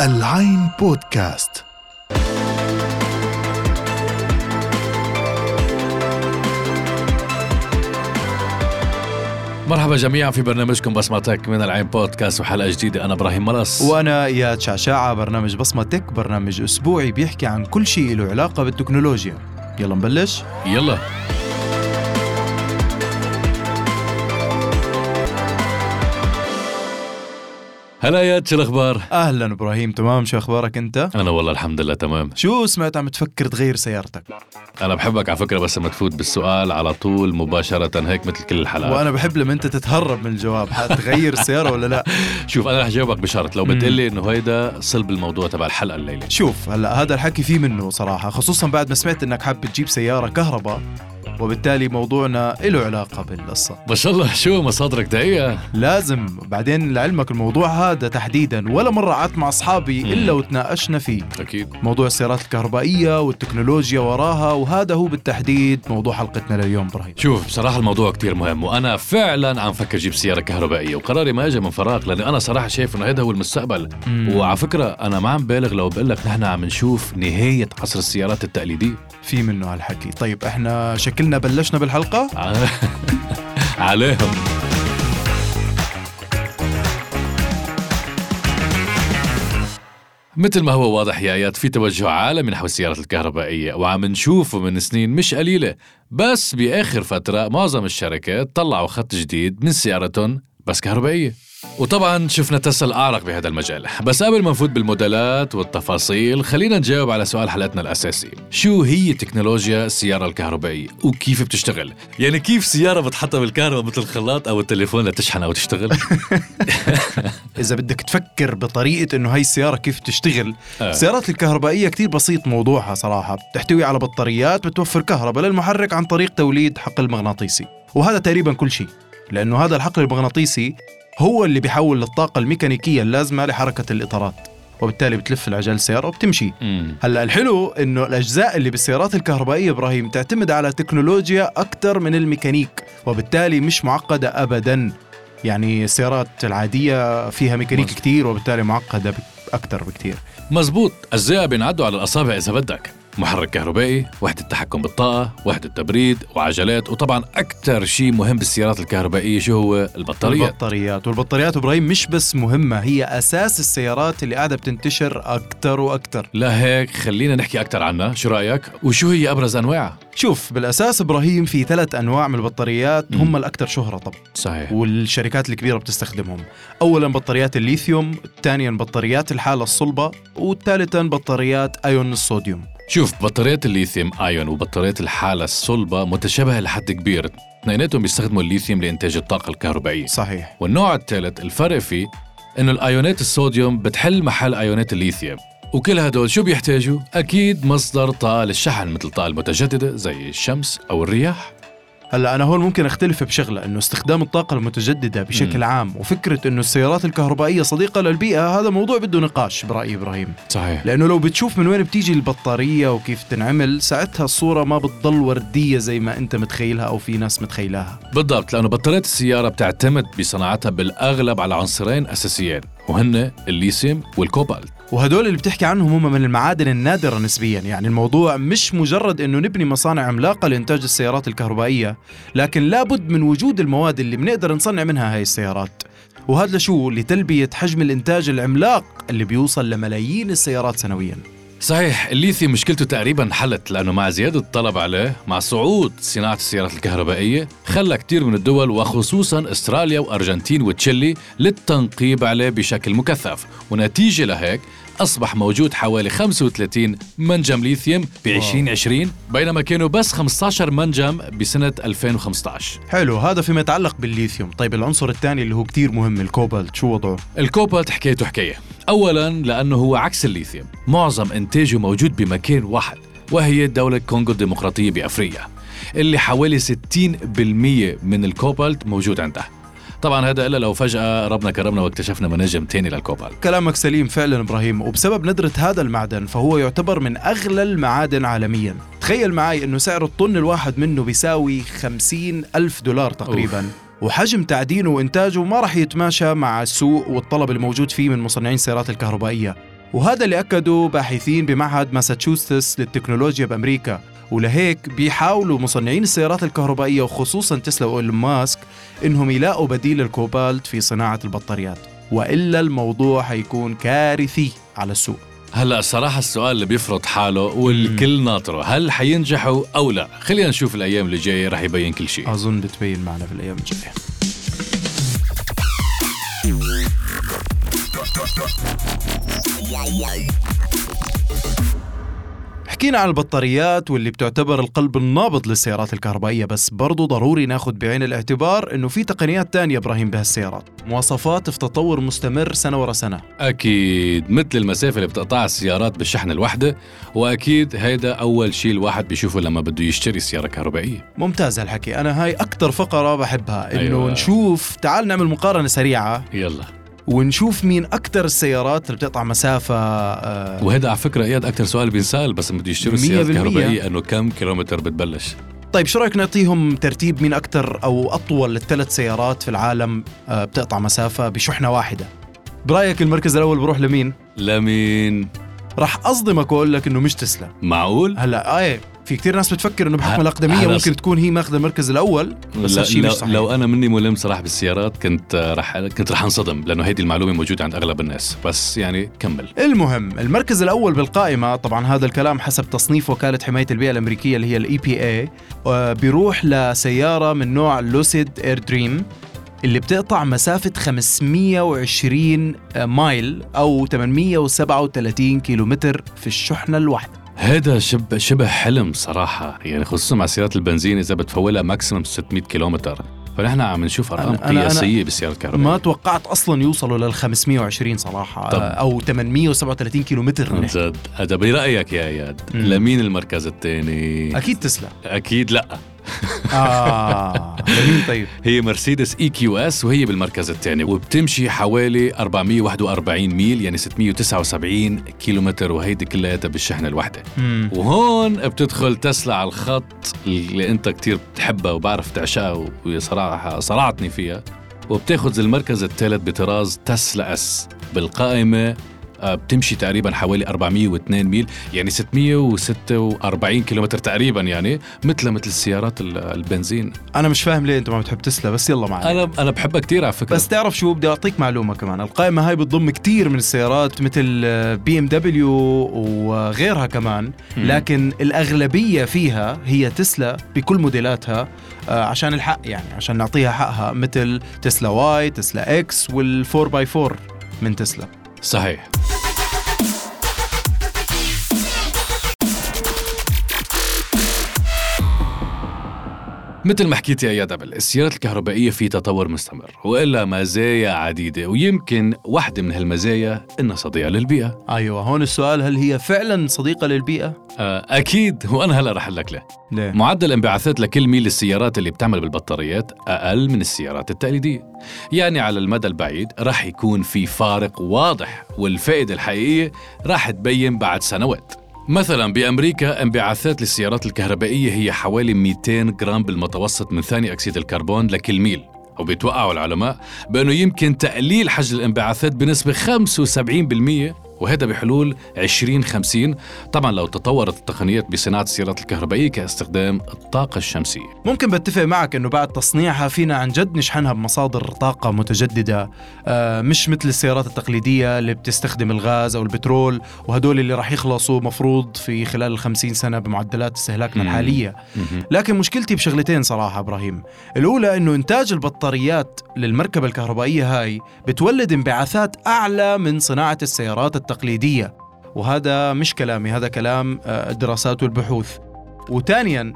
العين بودكاست. مرحبا جميعا في برنامجكم بصمتك من العين بودكاست وحلقة جديدة. أنا إبراهيم مرس. وأنا إياد شعشاعة برنامج بصمة تك برنامج أسبوعي بيحكي عن كل شيء له علاقة بالتكنولوجيا. يلا نبلش؟ يلا. هلا يا شو الأخبار. أهلا إبراهيم تمام؟ شو أخبارك أنت؟ أنا والله الحمد لله تمام. شو سمعت عم تفكر تغير سيارتك؟ أنا بحبك على فكرة بس لما تفوت بالسؤال على طول مباشرة هيك مثل كل الحلقات. وأنا بحب لما أنت تتهرب من الجواب حتغير السيارة ولا لا؟ شوف أنا رح جاوبك بشرط. لو بتقلي إنه هيدا صلب الموضوع تبع الحلقة الليلة. شوف هلأ هذا الحكي فيه منه صراحة خصوصا بعد ما سمعت إنك حابب تجيب سيارة كهرباء. وبالتالي موضوعنا له علاقة بالقصة ما شاء الله شو مصادرك دقيقة؟ لازم بعدين لعلمك الموضوع هذا تحديدا ولا مرة قعدت مع أصحابي إلا وتناقشنا فيه. أكيد. موضوع السيارات الكهربائية والتكنولوجيا وراها وهذا هو بالتحديد موضوع حلقتنا لليوم إبراهيم. شوف بصراحة الموضوع كتير مهم وأنا فعلا عم فكر جيب سيارة كهربائية وقراري ما اجى من فراغ لأني أنا صراحة شايف إنه هذا هو المستقبل. وعلى فكرة أنا ما عم بالغ لو بقول لك نحن عم نشوف نهاية عصر السيارات التقليدية. في منه هالحكي. طيب إحنا شكلنا بلشنا بالحلقة. عليهم. مثل ما هو واضح يا اياد في توجه عالمي نحو السيارات الكهربائية وعم نشوفه من سنين مش قليلة. بس بآخر فترة معظم الشركات طلعوا خط جديد من سيارتهم بس كهربائية. وطبعا شفنا تسلا الأعرق بهذا المجال. بس قبل ما نفوت بالموديلات والتفاصيل خلينا نجاوب على سؤال حلقتنا الأساسي. شو هي تكنولوجيا السيارة الكهربائية؟ وكيف بتشتغل؟ يعني كيف سيارة بتحطها بالكهرباء مثل الخلاط أو التليفون لتشحن أو تشتغل؟ إذا بدك تفكر بطريقة إنه هاي السيارة كيف تشتغل آه. السيارات الكهربائية كتير بسيط موضوعها صراحة. بتحتوي على بطاريات بتوفر كهرباء للمحرك عن طريق توليد حقل مغناطيسي. وهذا تقريبا كل شيء لأنه هذا الحقل المغناطيسي هو اللي بيحول الطاقة الميكانيكية اللازمة لحركة الإطارات وبالتالي بتلف العجل السيارة وبتمشي. مم. هلأ الحلو إنه الأجزاء اللي بالسيارات الكهربائية إبراهيم تعتمد على تكنولوجيا أكثر من الميكانيك وبالتالي مش معقدة ابدا. يعني السيارات العادية فيها ميكانيك. كتير وبالتالي معقدة بك- أكثر بكتير. مزبوط أجزاء بينعدوا على الأصابع إذا بدك. محرك كهربائي وحدة تحكم بالطاقة وحدة تبريد وعجلات وطبعا أكثر شيء مهم بالسيارات الكهربائية شو هو؟ البطارية البطاريات. والبطاريات. إبراهيم مش بس مهمة هي أساس السيارات اللي قاعدة بتنتشر أكثر وأكثر لا هيك خلينا نحكي أكثر عنها. شو رأيك؟ وشو هي أبرز أنواعها شوف بالأساس إبراهيم في ثلاث أنواع من البطاريات مم. هم الاكثر شهرة طبعا. صحيح. والشركات الكبيرة بتستخدمهم. أولا بطاريات الليثيوم ثانيا بطاريات الحالة الصلبة وثالثا بطاريات أيون الصوديوم. شوف بطاريات الليثيوم آيون وبطاريات الحالة الصلبة متشابهة لحد كبير. اثنيناتهم بيستخدموا الليثيوم لإنتاج الطاقة الكهربائية. صحيح. والنوع الثالث الفرق فيه إنه الآيونات الصوديوم بتحل محل آيونات الليثيوم. وكل هدول شو بيحتاجوا؟ أكيد مصدر طاقة للشحن مثل الطاقة المتجددة زي الشمس أو الرياح. هلا أنا هون ممكن أختلف بشغلة إنه استخدام الطاقة المتجددة بشكل. عام وفكرة إنه السيارات الكهربائية صديقة للبيئة هذا موضوع بده نقاش برأيي إبراهيم. صحيح. لأنه لو بتشوف من وين بتيجي البطارية وكيف تنعمل ساعتها الصورة ما بتضل وردية زي ما أنت متخيلها أو في ناس متخيلاها. بالضبط لأنه بطاريات السيارة بتعتمد بصناعتها بالأغلب على عنصرين أساسيين. وهن الليثيوم والكوبالت. وهدول اللي بتحكي عنهم هم من المعادن النادرة نسبيا. يعني الموضوع مش مجرد إنه نبني مصانع عملاقة لإنتاج السيارات الكهربائية لكن لابد من وجود المواد اللي بنقدر نصنع منها هاي السيارات. وهذا لشو؟ لتلبية حجم الإنتاج العملاق اللي بيوصل لملايين السيارات سنويا. صحيح الليثيوم مشكلته تقريبا حلت لأنه مع زيادة الطلب عليه مع صعود صناعة السيارات الكهربائية خلى كتير من الدول وخصوصا أستراليا وأرجنتين وتشيلي للتنقيب عليه بشكل مكثف. ونتيجة لهيك أصبح موجود حوالي 35 منجم ليثيوم ب 2020 بينما كانوا بس 15 منجم بسنة 2015 حلو هذا فيما يتعلق بالليثيوم. طيب العنصر الثاني اللي هو كتير مهم الكوبالت شو وضعه؟ الكوبالت حكايته حكاية. أولا لأنه هو عكس الليثيوم. معظم إنتاجه موجود بمكان واحد وهي دولة كونغو الديمقراطية بأفريقيا اللي حوالي 60% من الكوبالت موجود عندها طبعا هذا إلا لو فجأة ربنا كرمنا واكتشفنا مناجم تاني للكوبالت كلامك سليم فعلا إبراهيم وبسبب ندرة هذا المعدن فهو يعتبر من أغلى المعادن عالميا. تخيل معي إنه سعر الطن الواحد منه بيساوي خمسين ألف دولار تقريبا. وحجم تعدينه وإنتاجه ما راح يتماشى مع السوق والطلب الموجود فيه من مصنعين السيارات الكهربائية. وهذا اللي أكده باحثين بمعهد ماساتشوستس للتكنولوجيا بأمريكا. ولهيك بيحاولوا مصنعين السيارات الكهربائية وخصوصا تسلا وإيلون ماسك إنهم يلاقوا بديل الكوبالت في صناعة البطاريات وإلا الموضوع حيكون كارثي على السوق. هلا صراحة السؤال اللي بيفرض حاله والكل ناطره هل حينجحوا أو لا؟ خلينا نشوف الأيام اللي جاية رح يبين كل شيء. أظن بتبين معنا في الأيام الجاية. حكينا عن البطاريات واللي بتعتبر القلب النابض للسيارات الكهربائية بس برضو ضروري ناخد بعين الاعتبار إنه في تقنيات تانية إبراهيم بهالسيارات مواصفات في تطور مستمر سنة ورا سنة. أكيد مثل المسافة اللي بتقطعها السيارات بالشحن الوحدة وأكيد هيدا أول شيء الواحد بيشوفه لما بده يشتري سيارة كهربائية. ممتاز هالحكي. أنا هاي أكتر فقرة بحبها إنه. أيوة. نشوف تعال نعمل مقارنة سريعة. يلا. ونشوف مين أكثر السيارات اللي بتقطع مسافة آه وهذا على فكرة إياد أكثر سؤال بينسأل بس بده يشتروا بالمية. كهربائية إنه كم كيلومتر بتبلش؟ طيب شو رأيك نعطيهم ترتيب مين أكثر أو أطول الثلاث سيارات في العالم آه بتقطع مسافة بشحنة واحدة؟ برأيك المركز الأول بروح لمين؟ لمين؟ راح أصدمك وأقول لك إنه مش تسلا. معقول؟ هلأ إيه. في كثير ناس بتفكر إنه بحكم الأقدمية ممكن تكون هي ماخذة المركز الأول بس هالشيء لو, مش صحيح. لو أنا مني ملم صراحة بالسيارات كنت آه، رح كنت رح انصدم لأنه هيدي المعلومة موجودة عند أغلب الناس. بس يعني كمل. المهم المركز الأول بالقائمة طبعا هذا الكلام حسب تصنيف وكالة حماية البيئة الأمريكية اللي هي ال EPA بيروح لسيارة من نوع Lucid Air Dream اللي بتقطع مسافة 520 مايل أو 837 كيلومتر في الشحنة الواحدة. هذا شبه شبه حلم صراحة. يعني خصوصا مع سيارات البنزين إذا بتفولها ماكسيموم 600 كيلومتر. فنحن عم نشوف أرقام قياسية بالسيارات الكهربائية. ما توقعت أصلا يوصلوا لل 520 صراحة طب. أو 837 كيلومتر. عن. جد. هذا برأيك يا اياد. لمين المركز الثاني؟ أكيد تسلا. أكيد لأ. آه. طيب هي مرسيدس EQS وهي بالمركز الثاني وبتمشي حوالي 441 ميل يعني 679 كيلومتر وهيدي كلياتها بالشحنة الواحدة. وهون بتدخل تسلا على الخط اللي أنت كتير بتحبها وبعرف تعشقها وصراحة صرعتني فيها وبتاخذ المركز الثالث بطراز تسلا S بالقائمة بتمشي تقريبا حوالي 402 ميل يعني 646 كيلومتر تقريبا يعني مثل مثل السيارات ال- البنزين. أنا مش فاهم ليه أنت ما بتحب تسلا بس يلا معنا. أنا أنا بحبها كتير على فكرة. بس تعرف شو بدي أعطيك معلومة كمان. القائمة هاي بتضم كتير من السيارات مثل BMW وغيرها كمان. لكن الأغلبية فيها هي تسلا بكل موديلاتها آه، عشان الحق يعني عشان نعطيها حقها مثل تسلا Y تسلا X وال four by four من تسلا. صحيح. مثل ما حكيت يا اياد قبل السيارات الكهربائية في تطور مستمر وإلا مزايا عديدة ويمكن واحدة من هالمزايا إنها صديقة للبيئة. أيوه هون السؤال هل هي فعلا صديقة للبيئة؟ آه، أكيد وأنا هلا رح لك. له ليه؟ معدل انبعاثات لكل ميل السيارات اللي بتعمل بالبطاريات أقل من السيارات التقليدية. يعني على المدى البعيد رح يكون في فارق واضح والفائدة الحقيقية رح تبين بعد سنوات. مثلا بأمريكا انبعاثات للسيارات الكهربائية ههي حوالي 200 جرام بالمتوسط من ثاني أكسيد الكربون لكل ميل. وبيتوقعوا العلماء بأنه يمكن تقليل حجم الانبعاثات بنسبة 75% وهذا بحلول 2050 طبعا لو تطورت التقنيات بصناعة السيارات الكهربائية كاستخدام الطاقة الشمسية. ممكن بتفق معك إنه بعد تصنيعها فينا عن جد نشحنها بمصادر طاقة متجددة. آه مش مثل السيارات التقليدية اللي بتستخدم الغاز أو البترول وهدول اللي راح يخلصوا مفروض في خلال الخمسين سنة بمعدلات استهلاكنا. الحالية. لكن مشكلتي بشغلتين صراحة إبراهيم. الأولى إنه إنتاج البطاريات للمركبة الكهربائية هاي بتولد انبعاثات أعلى من صناعة السيارات التقليدية. وهذا مش كلامي هذا كلام آه، الدراسات والبحوث. وثانيا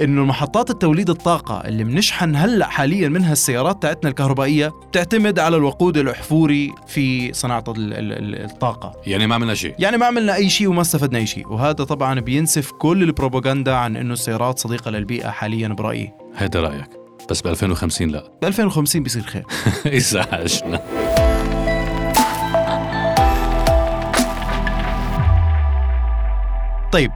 إنه محطات التوليد الطاقة اللي بنشحن هلأ حاليا منها السيارات تاعتنا الكهربائية بتعتمد على الوقود الأحفوري في صناعة ال- ال- ال- الطاقة. يعني ما عملنا شيء. يعني ما عملنا أي شيء وما استفدنا أي شيء. وهذا طبعا بينسف كل البروباغندا عن إنه السيارات صديقة للبيئة حاليا برأيي. هذا رأيك. بس ب 2050 لا. ب 2050 بيصير خير. إذا عشنا. طيب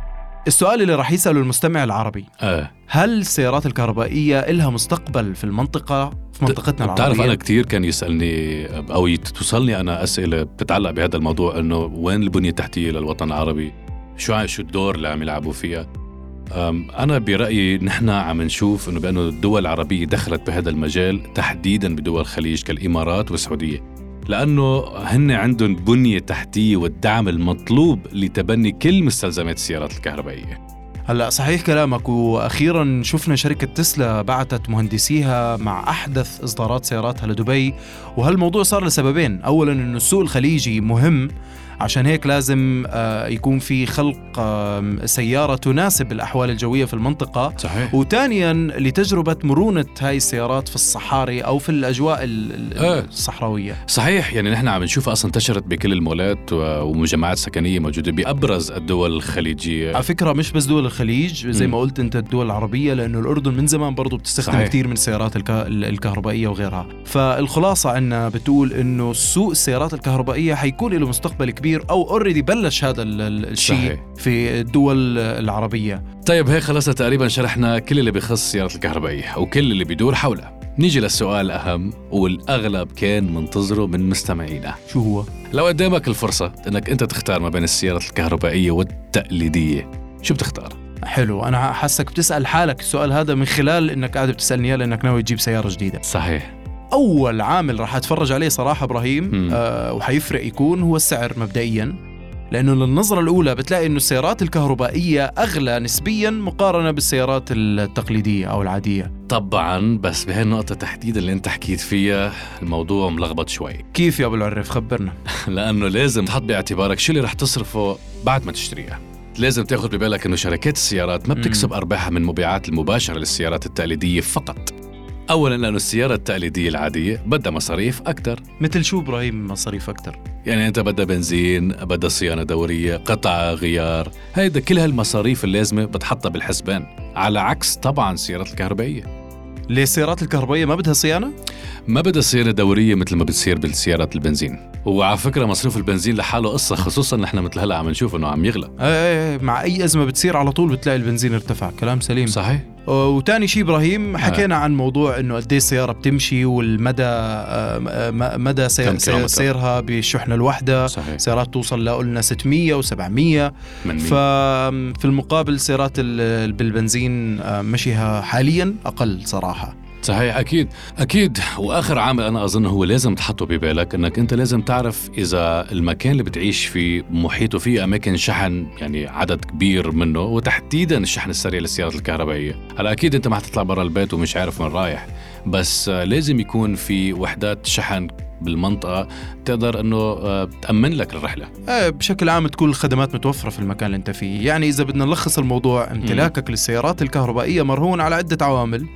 السؤال اللي راح يسأله المستمع العربي آه هل السيارات الكهربائية إلها مستقبل في المنطقة في منطقتنا العربية بتعرف أنا كثير كان يسألني أو يت- توصلني أنا أسئلة بتتعلق بهذا الموضوع إنه وين البنية التحتية للوطن العربي؟ شو شو الدور اللي عم يلعبوا فيها؟ أم، أنا برأيي نحن عم نشوف إنه بأنه الدول العربية دخلت بهذا المجال تحديدا بدول الخليج كالإمارات والسعودية لأنه هن عندهم بنية تحتية والدعم المطلوب لتبني كل مستلزمات السيارات الكهربائية. هلأ صحيح كلامك وأخيرا شفنا شركة تسلا بعثت مهندسيها مع أحدث إصدارات سياراتها لدبي وهالموضوع صار لسببين. اولا إنه السوق الخليجي مهم عشان هيك لازم آه، يكون في خلق آم، سيارة تناسب الأحوال الجوية في المنطقة صحيح وثانيا لتجربة مرونة هاي السيارات في الصحاري أو في الأجواء ال- ال- آه. الصحراوية صحيح يعني نحن عم نشوفها أصلا انتشرت بكل المولات ومجمعات سكنية موجودة بأبرز الدول الخليجية على فكرة مش بس دول الخليج زي. ما قلت أنت الدول العربية لأنه الأردن من زمان برضو بتستخدم صحيح. كثير من السيارات الك... الكهربائية وغيرها فالخلاصة عنا بتقول إنه سوق السيارات الكهربائية حيكون له مستقبل كبير أو اوريدي بلش هذا ال- ال- الشيء صحيح. في الدول العربية. طيب هيك خلصنا تقريبا شرحنا كل اللي بخص السيارات الكهربائية وكل اللي بيدور حولها نيجي للسؤال الأهم والأغلب كان منتظره من مستمعينا. شو هو؟ لو قدامك الفرصة أنك أنت تختار ما بين السيارات الكهربائية والتقليدية شو بتختار؟ حلو أنا حاسك بتسأل حالك السؤال هذا من خلال إنك قاعد بتسألني إياه لأنك ناوي تجيب سيارة جديدة. صحيح. أول عامل راح أتفرج عليه صراحة إبراهيم. آه وحيفرق يكون هو السعر مبدئيا لأنه للنظرة الأولى بتلاقي إنه السيارات الكهربائية أغلى نسبيا مقارنة بالسيارات التقليدية أو العادية. طبعا بس بهي النقطة تحديدا اللي أنت حكيت فيها الموضوع ملخبط شوي. كيف يا أبو العرف خبرنا. لأنه لازم تحط باعتبارك شو اللي رح تصرفه بعد ما تشتريها. لازم تاخذ ببالك إنه شركات السيارات ما بتكسب أرباحها من المبيعات المباشرة للسيارات التقليدية فقط. اولا لأنه السيارة التقليدية العادية بدها مصاريف أكثر مثل شو إبراهيم مصاريف أكثر يعني أنت بدها بنزين بدها صيانة دورية قطع غيار. هيدا كل هالمصاريف اللازمة بتحطها بالحسبان. على عكس طبعا السيارات الكهربائية. ليه السيارات الكهربائية ما بدها صيانة؟ ما بدها صيانة دورية مثل ما بتصير بالسيارات البنزين. وعلى فكرة مصروف البنزين لحاله قصة خصوصا نحن مثل هلأ عم نشوف إنه عم يغلى. إيه إيه مع أي أزمة بتصير على طول بتلاقي البنزين ارتفع. كلام سليم. صحيح. وتاني شيء إبراهيم حكينا عن موضوع إنه قد إيه السيارة بتمشي والمدى آه، مدى سي- كم سي- كيلومتر؟ سيرها بالشحنه الواحده صحيح. سيارات توصل لقلنا 600 و700 من مين؟ ففي المقابل السيارات ال- بالبنزين آه، مشيها حاليا أقل صراحة. صحيح أكيد أكيد. وآخر عامل أنا أظن هو لازم تحطه ببالك إنك أنت لازم تعرف إذا المكان اللي بتعيش فيه محيطه فيه أماكن شحن يعني عدد كبير منه وتحديدا الشحن السريع للسيارات الكهربائية. هلا أكيد أنت ما حتطلع برا البيت ومش عارف وين رايح بس لازم يكون في وحدات شحن بالمنطقة تقدر إنه آه، تأمن لك الرحلة. آه، بشكل عام تكون الخدمات متوفرة في المكان اللي أنت فيه. يعني إذا بدنا نلخص الموضوع امتلاكك للسيارات الكهربائية مرهون على عدة عوامل.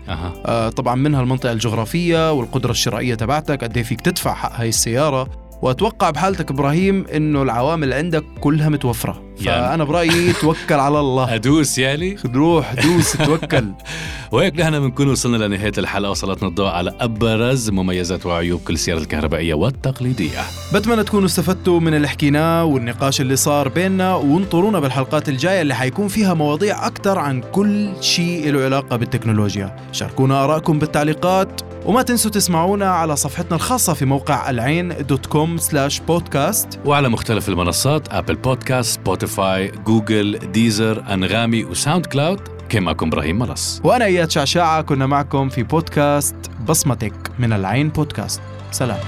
آه، طبعا منها المنطقة الجغرافية والقدرة الشرائية تبعتك قد إيه فيك تدفع حق هاي السيارة. وأتوقع بحالتك إبراهيم إنه العوامل عندك كلها متوفرة. يعني. فأنا برأيي توكل على الله. أدوس يعني؟ روح دوس توكل. وهيك نحن بنكون وصلنا لنهاية الحلقة وسلطنا الضوء على أبرز مميزات وعيوب كل السيارة الكهربائية والتقليدية. بتمنى تكونوا استفدتوا من اللي حكيناه والنقاش اللي صار بيننا وانطرونا بالحلقات الجاية اللي حيكون فيها مواضيع أكثر عن كل شيء له علاقة بالتكنولوجيا. شاركونا آرائكم بالتعليقات وما تنسوا تسمعونا على صفحتنا الخاصة في موقع العين dot com slash بودكاست وعلى مختلف المنصات Apple Podcast Spotify Google Deezer Anghami و SoundCloud كان معكم إبراهيم ملص. وأنا إياد شعشاعة كنا معكم في بودكاست بصمتك من العين بودكاست. سلام.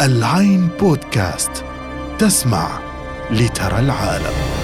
العين بودكاست تسمع لترى العالم.